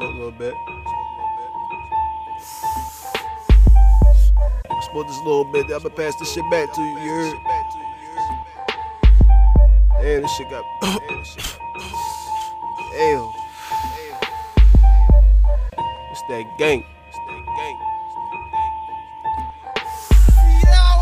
Smoke a little bit. Smoke this little bit. I'ma pass this shit back to you. You heard? This shit got. Damn. It's that gang.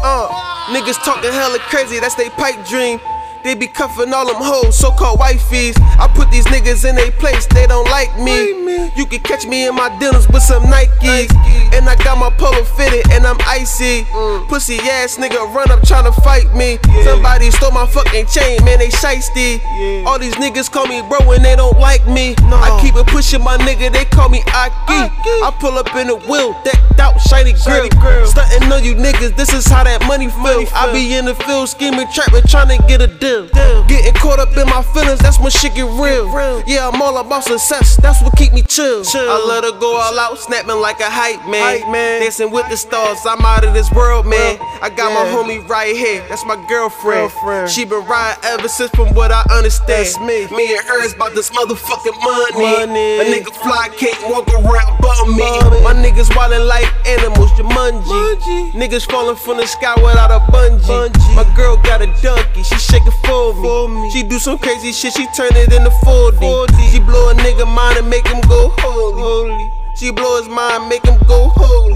Uh, niggas talking hella crazy, that's they pipe dream. They be cuffing all them hoes, so called wifeys. I put these niggas in a place, they don't like me. You can catch me in my dinners with some Nikes. And I got my polo fitted and I'm icy. Pussy ass nigga run up tryna fight me. Somebody stole my fucking chain, man, they shiesty. All these niggas call me bro when they don't like me. I keep it pushing my nigga, they call me Aki. I pull up in a wheel, decked out, shiny grill. Stunting on you niggas, this is how that money feel. I be in the field scheming, trapping, tryna get a deal. Getting caught up in my feelings, that's when shit get real. Yeah, I'm all about success, that's what keep me chill. I let her go all out, snapping like a hype man. Dancing with the stars, I'm out of this world, man. I got my homie right here, that's my girlfriend. She been riding ever since, from what I understand. me. me and her is about this motherfucking money. A nigga fly can't walk around but me. My niggas wildin' like animals, Jumanji. Niggas falling from the sky without a bungee. My girl got a donkey, she shaking me. She do some crazy shit, she turn it into 40. She blow a nigga mind and make him go holy. She blow his mind, make him go holy.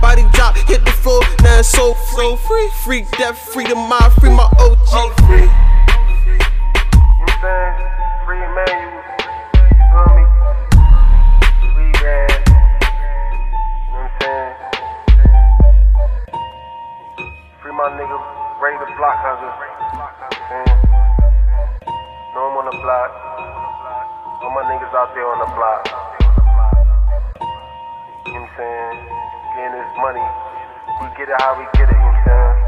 Body drop, hit the floor, now it's so free. Free death, free the mind, free my OG. Free. You know what I'm saying? Free Emmanuel. You feel me? Free man. You know what I'm saying? Free my nigga Ray the Block Hugger. The block. All my niggas out there on the block. You know what I'm saying? Getting this money. We get it how we get it, you know what I'm saying?